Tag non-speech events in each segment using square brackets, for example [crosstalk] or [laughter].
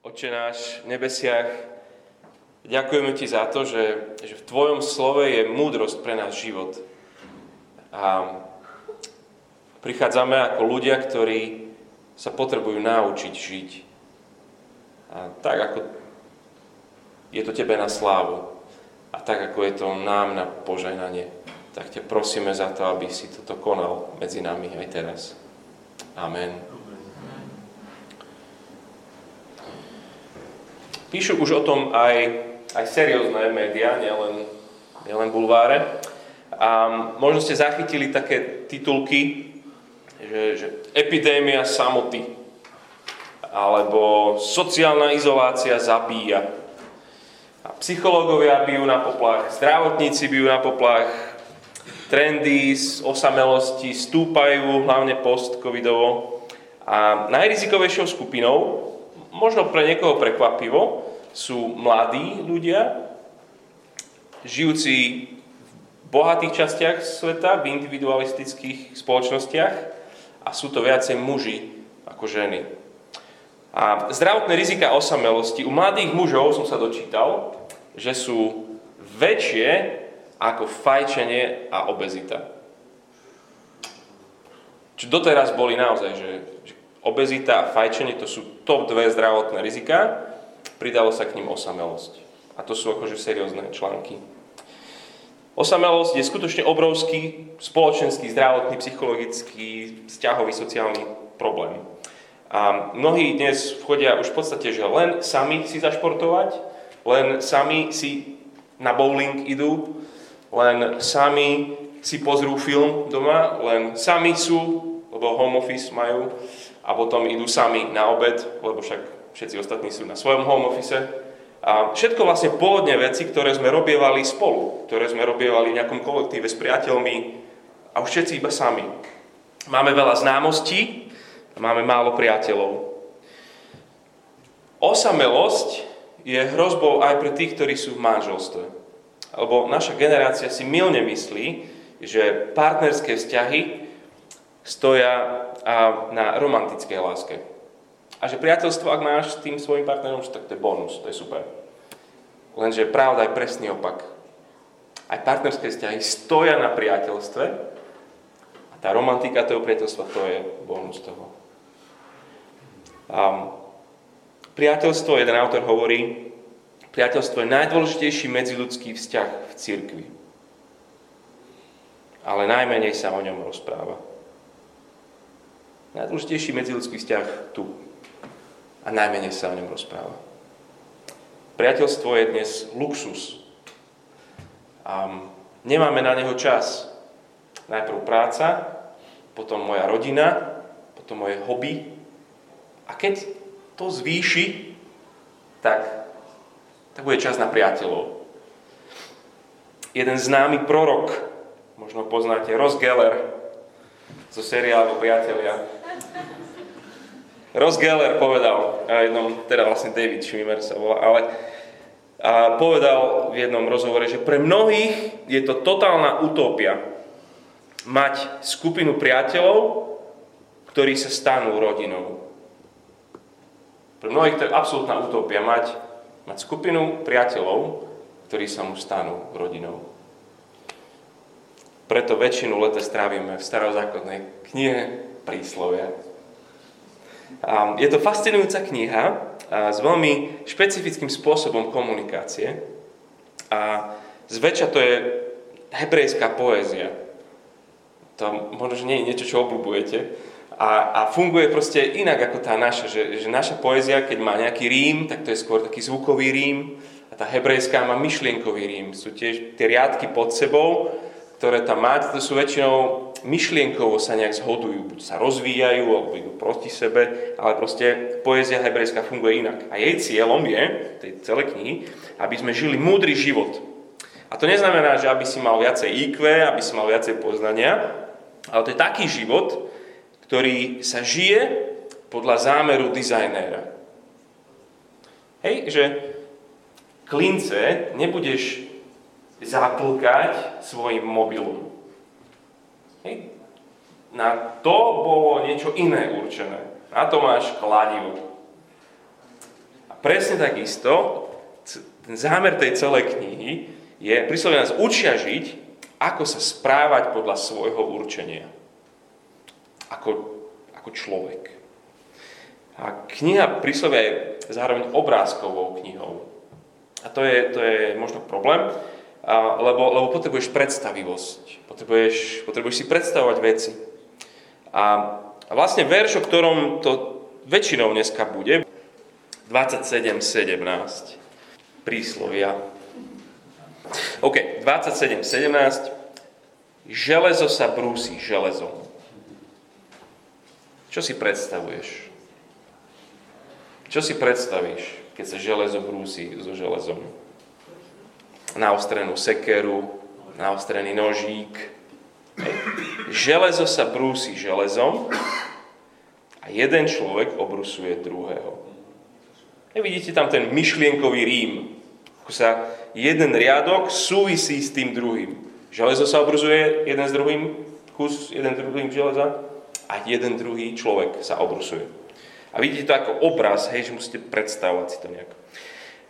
Oče náš v nebesiach, ďakujeme Ti za to, že, že v Tvojom slove je múdrosť pre náš život. A prichádzame ako ľudia, ktorí sa potrebujú naučiť žiť. A tak ako je to Tebe na slávu a tak ako je to nám na požehnanie, tak ťa prosíme za to, aby si toto konal medzi nami aj teraz. Amen. Píšu už o tom aj, aj seriózne médiá, nielen, nielen bulváre. A možno ste zachytili také titulky, že, že epidémia samoty, alebo sociálna izolácia zabíja. A psychológovia bijú na poplach, zdravotníci bijú na poplach, trendy z osamelosti stúpajú, hlavne post-covidovo. A najrizikovejšou skupinou možno pre niekoho prekvapivo, sú mladí ľudia, žijúci v bohatých častiach sveta, v individualistických spoločnostiach a sú to viacej muži ako ženy. A zdravotné rizika osamelosti u mladých mužov som sa dočítal, že sú väčšie ako fajčenie a obezita. Čo doteraz boli naozaj, že, že obezita a fajčenie to sú top dve zdravotné rizika, pridalo sa k ním osamelosť. A to sú akože seriózne články. Osamelosť je skutočne obrovský spoločenský, zdravotný, psychologický, vzťahový, sociálny problém. A mnohí dnes vchodia už v podstate, že len sami si zašportovať, len sami si na bowling idú, len sami si pozrú film doma, len sami sú, lebo home office majú, a potom idú sami na obed, lebo však všetci ostatní sú na svojom home office. A všetko vlastne pôvodne veci, ktoré sme robievali spolu, ktoré sme robievali v nejakom kolektíve s priateľmi a už všetci iba sami. Máme veľa známostí a máme málo priateľov. Osamelosť je hrozbou aj pre tých, ktorí sú v manželstve. Lebo naša generácia si milne myslí, že partnerské vzťahy stoja na romantickej láske. A že priateľstvo, ak máš s tým svojim partnerom, tak to je bonus, to je super. Lenže pravda je presný opak. Aj partnerské vzťahy stoja na priateľstve a tá romantika toho priateľstva, to je bonus toho. Um, priateľstvo, jeden autor hovorí, priateľstvo je najdôležitejší medziludský vzťah v cirkvi. Ale najmenej sa o ňom rozpráva. Najdôležitejší medziludský vzťah tu. A najmenej sa o ňom rozpráva. Priateľstvo je dnes luxus. A nemáme na neho čas. Najprv práca, potom moja rodina, potom moje hobby. A keď to zvýši, tak, tak bude čas na priateľov. Jeden známy prorok, možno poznáte, Ross Geller, zo seriálu Priatelia, Ross Geller povedal, a jednom, teda vlastne David Schwimmer sa volá, ale a povedal v jednom rozhovore, že pre mnohých je to totálna utopia mať skupinu priateľov, ktorí sa stanú rodinou. Pre mnohých to je absolútna utopia mať, mať skupinu priateľov, ktorí sa mu stanú rodinou. Preto väčšinu leta strávime v starozákonnej knihe príslovia. Je to fascinujúca kniha s veľmi špecifickým spôsobom komunikácie. A zväčša to je hebrejská poézia. To možno, že nie je niečo, čo obľúbujete. A, a funguje proste inak ako tá naša. Že, že naša poézia, keď má nejaký rím, tak to je skôr taký zvukový rím. A tá hebrejská má myšlienkový rím. Sú tiež tie riadky pod sebou ktoré tam máte, to sú väčšinou myšlienkovo sa nejak zhodujú, buď sa rozvíjajú, alebo idú proti sebe, ale proste poézia hebrejská funguje inak. A jej cieľom je, tej celej knihy, aby sme žili múdry život. A to neznamená, že aby si mal viacej IQ, aby si mal viacej poznania, ale to je taký život, ktorý sa žije podľa zámeru dizajnéra. Hej, že klince nebudeš zaplkať svojim mobilom. Hej. Na to bolo niečo iné určené. Na to máš kladivo. A presne takisto, ten zámer tej celej knihy je, príslovie nás učia žiť, ako sa správať podľa svojho určenia. Ako, ako človek. A kniha príslovia je zároveň obrázkovou knihou. A to je, to je možno problém, a, lebo, lebo potrebuješ predstavivosť. Potrebuješ, potrebuješ si predstavovať veci. A, a vlastne verš, o ktorom to väčšinou dneska bude, 27.17 príslovia. OK, 27.17 Železo sa brúsi železom. Čo si predstavuješ? Čo si predstavíš, keď sa železo brúsi so železom? Naostrenú sekeru, naostrený nožík. Železo sa brúsi železom a jeden človek obrusuje druhého. E vidíte tam ten myšlienkový rím, ako sa jeden riadok súvisí s tým druhým. Železo sa obrusuje jeden s druhým, kus jeden druhým železa a jeden druhý človek sa obrusuje. A vidíte to ako obraz, hej, že musíte predstavovať si to nejak.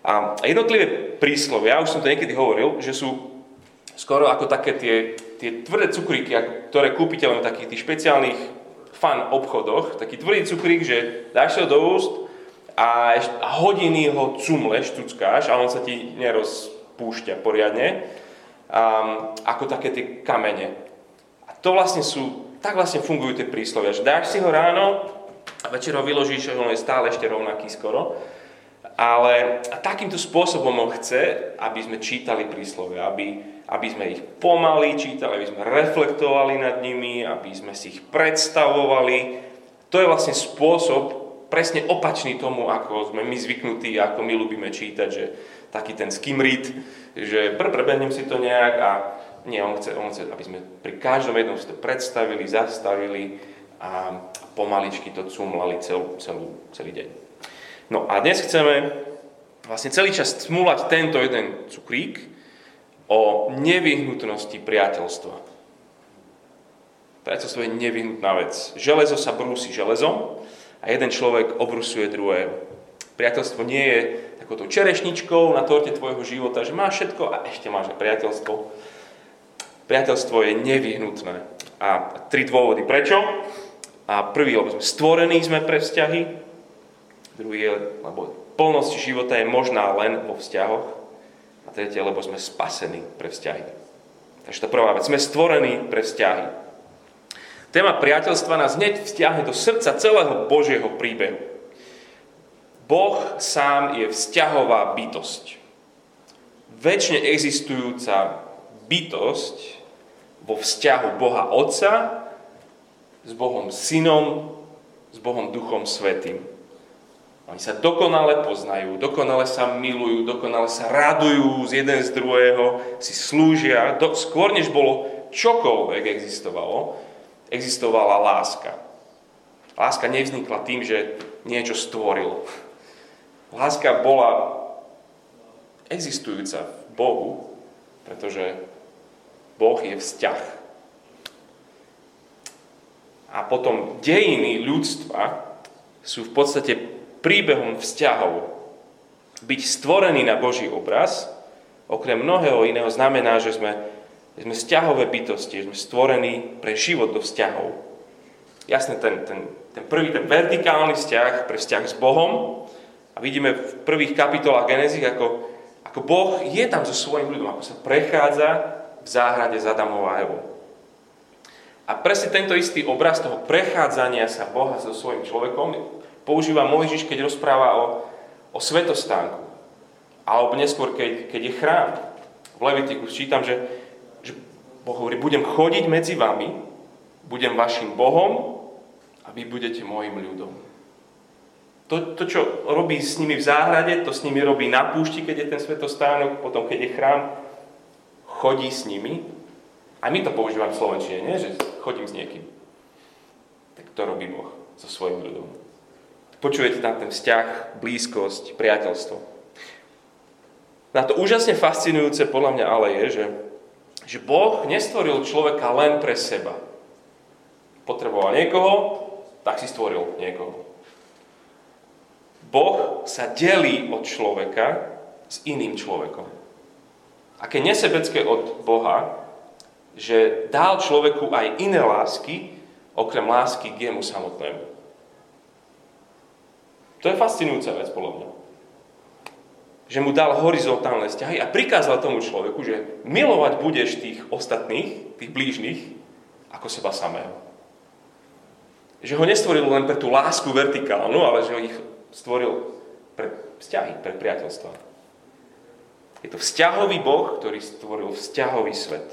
A jednotlivé príslovia, už som to niekedy hovoril, že sú skoro ako také tie, tie tvrdé cukríky, ktoré kúpite len v takých tých špeciálnych fan obchodoch. Taký tvrdý cukrík, že dáš sa do úst a, a hodiny ho cumleš, tuckáš a on sa ti nerozpúšťa poriadne. Um, ako také tie kamene. A to vlastne sú, tak vlastne fungujú tie príslovia, že dáš si ho ráno, a večer ho vyložíš, on je stále ešte rovnaký skoro. Ale takýmto spôsobom on chce, aby sme čítali príslovia, aby, aby sme ich pomaly čítali, aby sme reflektovali nad nimi, aby sme si ich predstavovali. To je vlastne spôsob presne opačný tomu, ako sme my zvyknutí, ako my ľubíme čítať, že taký ten skimrit, že pr, prebehnem si to nejak a nie, on chce, on chce, aby sme pri každom jednom si to predstavili, zastavili a pomaličky to cumlali celú, celú, celý deň. No a dnes chceme vlastne celý čas cmúlať tento jeden cukrík o nevyhnutnosti priateľstva. Priateľstvo je nevyhnutná vec. Železo sa brúsi železom a jeden človek obrusuje druhého. Priateľstvo nie je takouto čerešničkou na torte tvojho života, že máš všetko a ešte máš aj priateľstvo. Priateľstvo je nevyhnutné. A tri dôvody. Prečo? A prvý, lebo sme stvorení sme pre vzťahy. Druhý je, lebo plnosť života je možná len vo vzťahoch. A tretie, lebo sme spasení pre vzťahy. Takže to prvá vec. Sme stvorení pre vzťahy. Téma priateľstva nás hneď vzťahne do srdca celého Božieho príbehu. Boh sám je vzťahová bytosť. Večne existujúca bytosť vo vzťahu Boha Otca s Bohom Synom, s Bohom Duchom Svetým. Oni sa dokonale poznajú, dokonale sa milujú, dokonale sa radujú z jeden z druhého, si slúžia. Do, skôr než bolo čokoľvek existovalo, existovala láska. Láska nevznikla tým, že niečo stvoril. Láska bola existujúca v Bohu, pretože Boh je vzťah a potom dejiny ľudstva sú v podstate príbehom vzťahov. Byť stvorený na Boží obraz, okrem mnohého iného, znamená, že sme, sme vzťahové bytosti, sme stvorení pre život do vzťahov. Jasne, ten, ten, ten prvý, ten vertikálny vzťah pre vzťah s Bohom a vidíme v prvých kapitolách Genesis, ako, ako Boh je tam so svojím ľudom, ako sa prechádza v záhrade za Adamov a Evou. A presne tento istý obraz toho prechádzania sa Boha so svojím človekom používa Mojžiš, keď rozpráva o, o svetostánku. Alebo neskôr, keď, keď je chrám. V Levitiku čítam, že, že Boh hovorí, budem chodiť medzi vami, budem vašim Bohom a vy budete môjim ľudom. To, to, čo robí s nimi v záhrade, to s nimi robí na púšti, keď je ten svetostánok, potom keď je chrám, chodí s nimi. A my to používame v Slovenčine, nie? že chodím s niekým. Tak to robí Boh so svojím ľudom. Počujete tam ten vzťah, blízkosť, priateľstvo. Na to úžasne fascinujúce podľa mňa ale je, že, že Boh nestvoril človeka len pre seba. Potreboval niekoho, tak si stvoril niekoho. Boh sa delí od človeka s iným človekom. Aké nesebecké od Boha, že dal človeku aj iné lásky, okrem lásky k jemu samotnému. To je fascinujúca vec, podľa mňa. Že mu dal horizontálne vzťahy a prikázal tomu človeku, že milovať budeš tých ostatných, tých blížnych, ako seba samého. Že ho nestvoril len pre tú lásku vertikálnu, ale že ho ich stvoril pre vzťahy, pre priateľstva. Je to vzťahový Boh, ktorý stvoril vzťahový svet.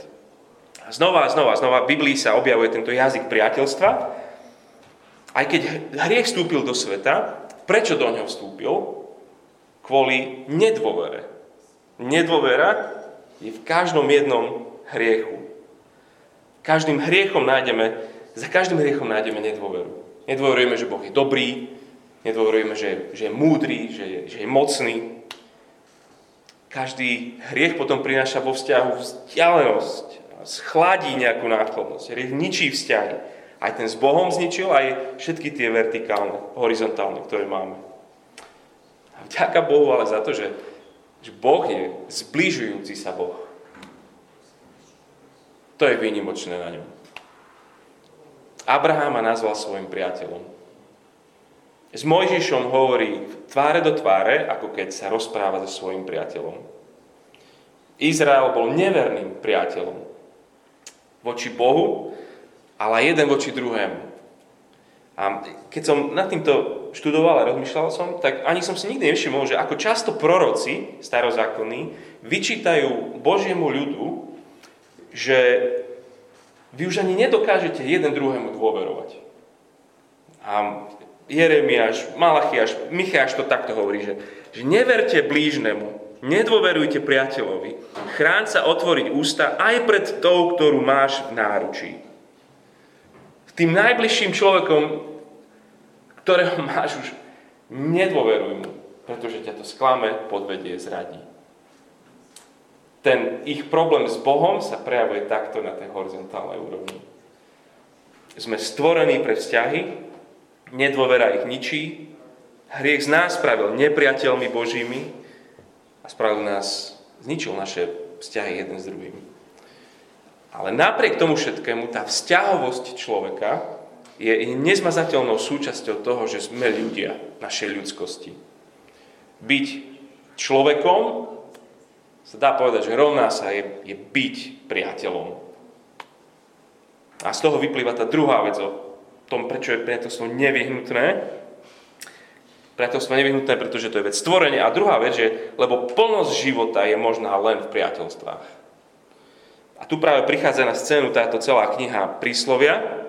A znova znova, znova v Biblii sa objavuje tento jazyk priateľstva. Aj keď hriech vstúpil do sveta, Prečo do ňoho vstúpil? Kvôli nedôvere. Nedôvera je v každom jednom hriechu. Každým hriechom nájdeme, za každým hriechom nájdeme nedôveru. Nedôverujeme, že Boh je dobrý, nedôverujeme, že, že je múdry, že je, že je mocný. Každý hriech potom prináša vo vzťahu vzdialenosť, schladí nejakú náklonnosť. Hriech ničí vzťahy. Aj ten s Bohom zničil, aj všetky tie vertikálne, horizontálne, ktoré máme. A vďaka Bohu ale za to, že, že Boh je zbližujúci sa Boh. To je výnimočné na ňom. Abraháma nazval svojim priateľom. S Mojžišom hovorí tváre do tváre, ako keď sa rozpráva so svojim priateľom. Izrael bol neverným priateľom voči Bohu ale jeden voči druhému. A keď som nad týmto študoval a rozmýšľal som, tak ani som si nikdy nevšimol, že ako často proroci starozákonní vyčítajú Božiemu ľudu, že vy už ani nedokážete jeden druhému dôverovať. A Jeremiáš, Malachiaš, Micháš to takto hovorí, že, že neverte blížnemu, nedôverujte priateľovi, chráň sa otvoriť ústa aj pred tou, ktorú máš v náručí tým najbližším človekom, ktorého [laughs] máš už, nedôveruj mu, pretože ťa to sklame, podvedie, zradí. Ten ich problém s Bohom sa prejavuje takto na tej horizontálnej úrovni. Sme stvorení pre vzťahy, nedôvera ich ničí, hriech z nás spravil nepriateľmi Božími a spravil nás, zničil naše vzťahy jeden s druhým. Ale napriek tomu všetkému, tá vzťahovosť človeka je nezmazateľnou súčasťou toho, že sme ľudia našej ľudskosti. Byť človekom sa dá povedať, že rovná sa je, je byť priateľom. A z toho vyplýva tá druhá vec o tom, prečo je priateľstvo nevyhnutné. Priateľstvo nevyhnutné, pretože to je vec stvorenia. A druhá vec je, lebo plnosť života je možná len v priateľstvách. A tu práve prichádza na scénu táto celá kniha Príslovia.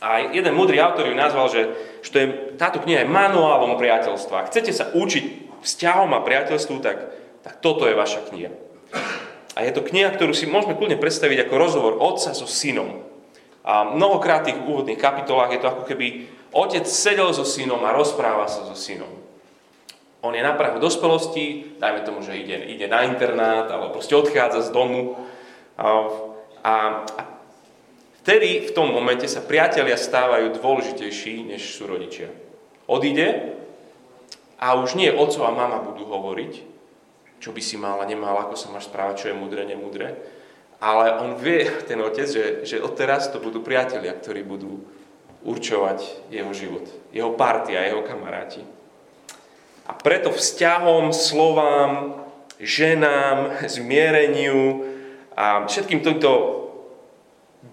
A jeden múdry autor ju nazval, že, že to je, táto kniha je manuálom priateľstva. Ak chcete sa učiť vzťahom a priateľstvu, tak, tak toto je vaša kniha. A je to kniha, ktorú si môžeme kľudne predstaviť ako rozhovor otca so synom. A mnohokrát v tých úvodných kapitolách je to ako keby otec sedel so synom a rozpráva sa so synom. On je na prahu dospelosti, dajme tomu, že ide, ide na internát, alebo proste odchádza z domu a, a vtedy, v tom momente sa priatelia stávajú dôležitejší, než sú rodičia. Odíde a už nie oco a mama budú hovoriť, čo by si mal a nemal, ako sa máš správať, čo je mudré, nemudré. Ale on vie, ten otec, že, že odteraz to budú priatelia, ktorí budú určovať jeho život, jeho partia, jeho kamaráti. A preto vzťahom, slovám, ženám, zmiereniu, a všetkým týmto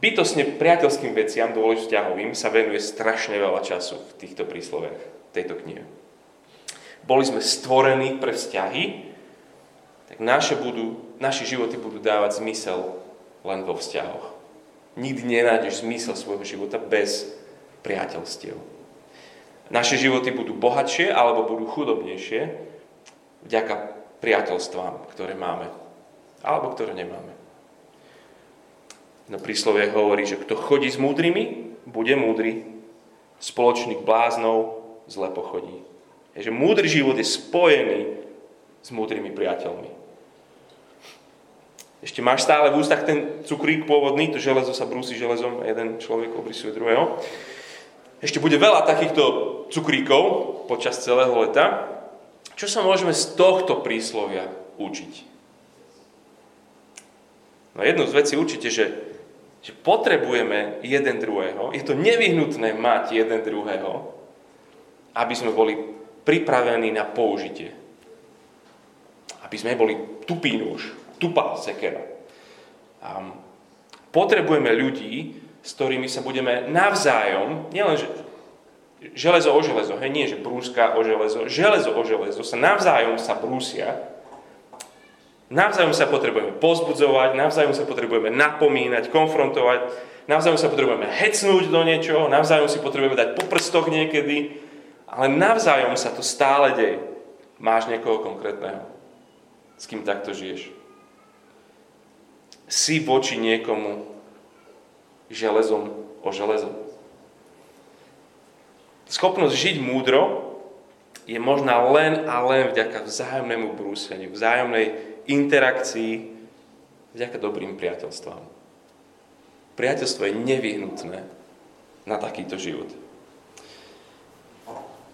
bytosne priateľským veciam, dôležitým vzťahovým, sa venuje strašne veľa času v týchto prísloviach tejto knihe. Boli sme stvorení pre vzťahy, tak naše, budú, naše životy budú dávať zmysel len vo vzťahoch. Nikdy nenájdeš zmysel svojho života bez priateľstiev. Naše životy budú bohatšie alebo budú chudobnejšie vďaka priateľstvám, ktoré máme alebo ktoré nemáme. No príslovie hovorí, že kto chodí s múdrymi, bude múdry. Spoločník bláznov zle pochodí. Je, že múdry život je spojený s múdrymi priateľmi. Ešte máš stále v ústach ten cukrík pôvodný, to železo sa brúsi železom a jeden človek obrysuje druhého. ešte bude veľa takýchto cukríkov počas celého leta. Čo sa môžeme z tohto príslovia učiť? No jednu z vecí určite, že, že potrebujeme jeden druhého. Je to nevyhnutné mať jeden druhého, aby sme boli pripravení na použitie. Aby sme boli tupý nôž, tupá sekera. Um, potrebujeme ľudí, s ktorými sa budeme navzájom, nielen že železo o železo, hej, nie že brúska o železo, železo o železo sa navzájom sa brúsia, navzájom sa potrebujeme pozbudzovať, navzájom sa potrebujeme napomínať, konfrontovať, navzájom sa potrebujeme hecnúť do niečoho, navzájom si potrebujeme dať po prstoch niekedy, ale navzájom sa to stále deje. Máš niekoho konkrétneho, s kým takto žiješ. Si voči niekomu železom o železo. Schopnosť žiť múdro je možná len a len vďaka vzájomnému brúseniu, vzájomnej interakcii, vďaka dobrým priateľstvám. Priateľstvo je nevyhnutné na takýto život.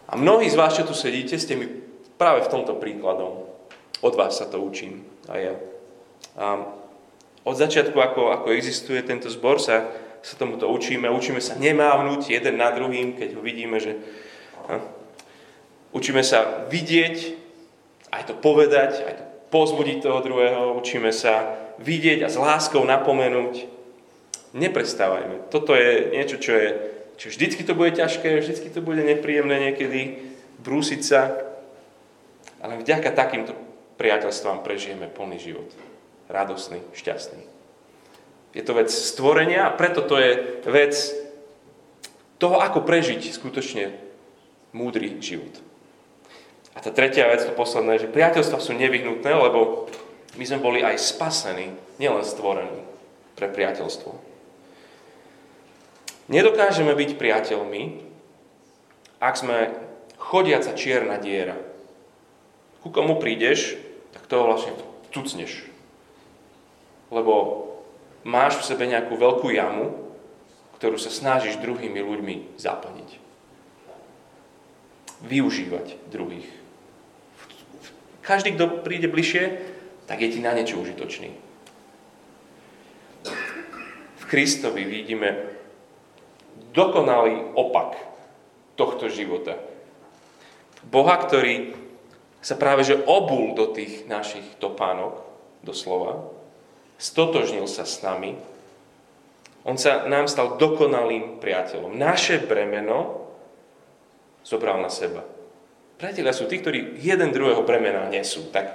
A mnohí z vás, čo tu sedíte, ste mi práve v tomto príkladom. Od vás sa to učím a ja. A od začiatku, ako, ako existuje tento zbor, sa sa tomuto učíme. Učíme sa nemávnuť jeden na druhým, keď ho vidíme, že... Ha? Učíme sa vidieť, aj to povedať, aj to pozbudiť toho druhého. Učíme sa vidieť a s láskou napomenúť. Neprestávajme. Toto je niečo, čo je... Čo vždycky to bude ťažké, vždycky to bude nepríjemné niekedy, brúsiť sa. Ale vďaka takýmto priateľstvám prežijeme plný život. Radosný, šťastný. Je to vec stvorenia a preto to je vec toho, ako prežiť skutočne múdry život. A tá tretia vec, to posledné, že priateľstva sú nevyhnutné, lebo my sme boli aj spasení, nielen stvorení pre priateľstvo. Nedokážeme byť priateľmi, ak sme chodiaca čierna diera. Ku komu prídeš, tak toho vlastne tucneš. Lebo máš v sebe nejakú veľkú jamu, ktorú sa snažíš druhými ľuďmi zaplniť. Využívať druhých. Každý, kto príde bližšie, tak je ti na niečo užitočný. V Kristovi vidíme dokonalý opak tohto života. Boha, ktorý sa práve že obul do tých našich topánok, doslova, stotožnil sa s nami, on sa nám stal dokonalým priateľom. Naše bremeno zobral na seba. Priatelia sú tí, ktorí jeden druhého bremena nesú. Tak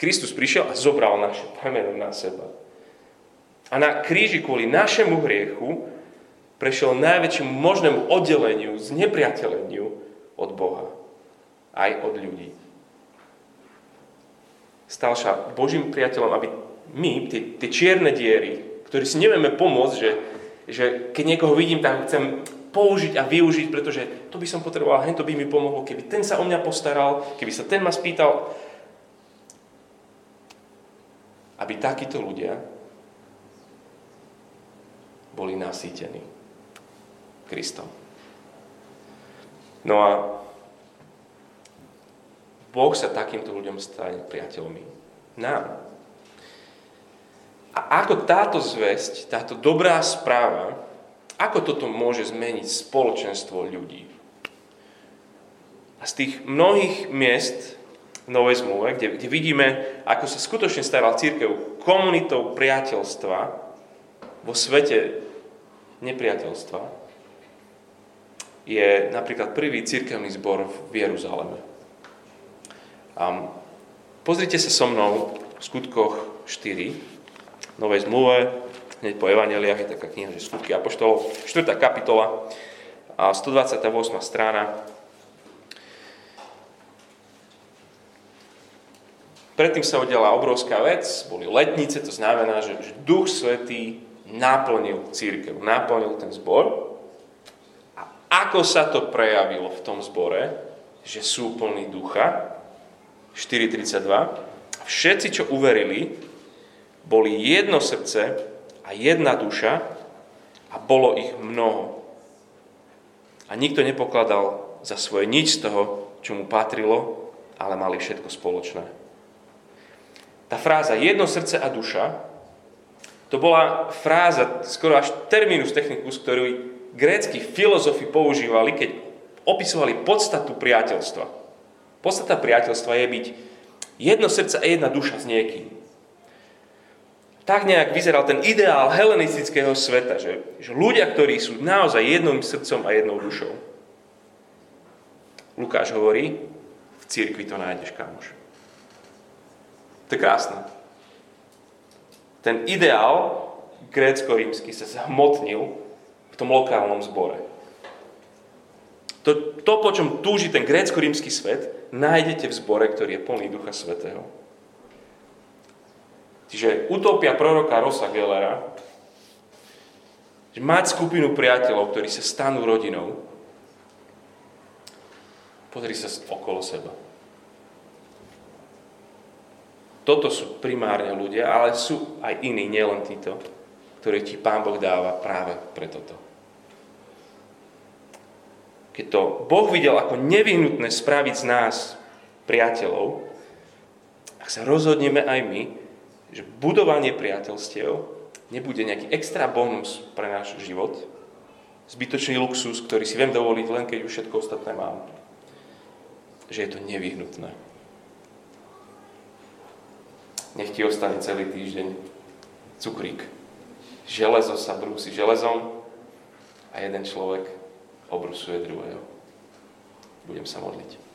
Kristus prišiel a zobral naše bremeno na seba. A na kríži kvôli našemu hriechu prešiel najväčšiemu možnému oddeleniu, znepriateľeniu od Boha. Aj od ľudí. Stal sa Božím priateľom, aby my, tie, tie čierne diery, ktoré si nevieme pomôcť, že, že keď niekoho vidím, tak chcem použiť a využiť, pretože to by som potreboval, hen to by mi pomohlo, keby ten sa o mňa postaral, keby sa ten ma spýtal. Aby takíto ľudia boli nasýtení Kristom. No a Boh sa takýmto ľuďom stane priateľmi. Nám. A ako táto zväzť, táto dobrá správa, ako toto môže zmeniť spoločenstvo ľudí? A z tých mnohých miest v Novej zmluve, kde, kde vidíme, ako sa skutočne stáva církev komunitou priateľstva vo svete nepriateľstva, je napríklad prvý církevný zbor v Jeruzaleme. Um, pozrite sa so mnou v skutkoch 4, Novej zmluve, hneď po Evangeliách je taká kniha, že skutky Apoštolov, 4. kapitola, a 128. strana. Predtým sa udiala obrovská vec, boli letnice, to znamená, že, že Duch Svetý naplnil církev, naplnil ten zbor. A ako sa to prejavilo v tom zbore, že sú plní ducha, 4.32, všetci, čo uverili, boli jedno srdce a jedna duša a bolo ich mnoho. A nikto nepokladal za svoje nič z toho, čo mu patrilo, ale mali všetko spoločné. Tá fráza jedno srdce a duša, to bola fráza, skoro až terminus technicus, ktorý grécky filozofi používali, keď opisovali podstatu priateľstva. Podstata priateľstva je byť jedno srdce a jedna duša s niekým. Tak nejak vyzeral ten ideál helenistického sveta, že, že ľudia, ktorí sú naozaj jedným srdcom a jednou dušou. Lukáš hovorí, v cirkvi to nájdeš, kamoš. To je krásne. Ten ideál grécko-rímsky sa zhmotnil v tom lokálnom zbore. To, to, po čom túži ten grécko-rímsky svet, nájdete v zbore, ktorý je plný Ducha Svetého. Čiže utopia proroka Rosa Gellera, že mať skupinu priateľov, ktorí sa stanú rodinou, pozri sa okolo seba. Toto sú primárne ľudia, ale sú aj iní, nielen títo, ktoré ti Pán Boh dáva práve pre toto. Keď to Boh videl ako nevyhnutné spraviť z nás priateľov, ak sa rozhodneme aj my, že budovanie priateľstiev nebude nejaký extra bonus pre náš život, zbytočný luxus, ktorý si viem dovoliť len keď už všetko ostatné mám. Že je to nevyhnutné. Nech ti ostane celý týždeň cukrík. Železo sa brúsi železom a jeden človek obrusuje druhého. Budem sa modliť.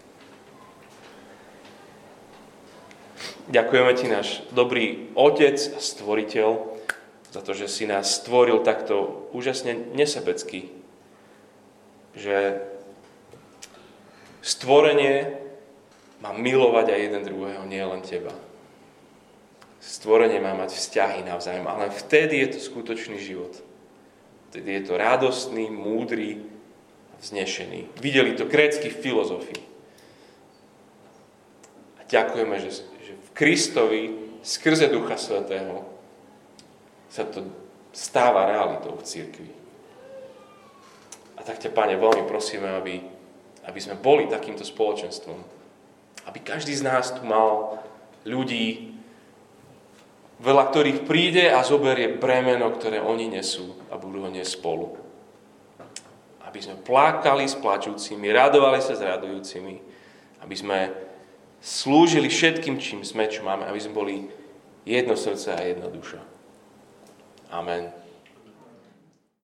Ďakujeme Ti, náš dobrý Otec a Stvoriteľ, za to, že si nás stvoril takto úžasne nesebecky. Že stvorenie má milovať aj jeden druhého, nie len Teba. Stvorenie má mať vzťahy navzájom, ale vtedy je to skutočný život. Vtedy je to radostný, múdry vznešený. Videli to grécky filozofi. Ďakujeme, že, Kristovi skrze Ducha Svetého sa to stáva realitou v církvi. A tak ťa, Pane, veľmi prosíme, aby, aby sme boli takýmto spoločenstvom. Aby každý z nás tu mal ľudí, veľa ktorých príde a zoberie bremeno, ktoré oni nesú a budú ho niesť spolu. Aby sme plákali s plačúcimi, radovali sa s radujúcimi, aby sme slúžili všetkým, čím sme, čo máme, aby sme boli jedno srdce a jedna duša. Amen.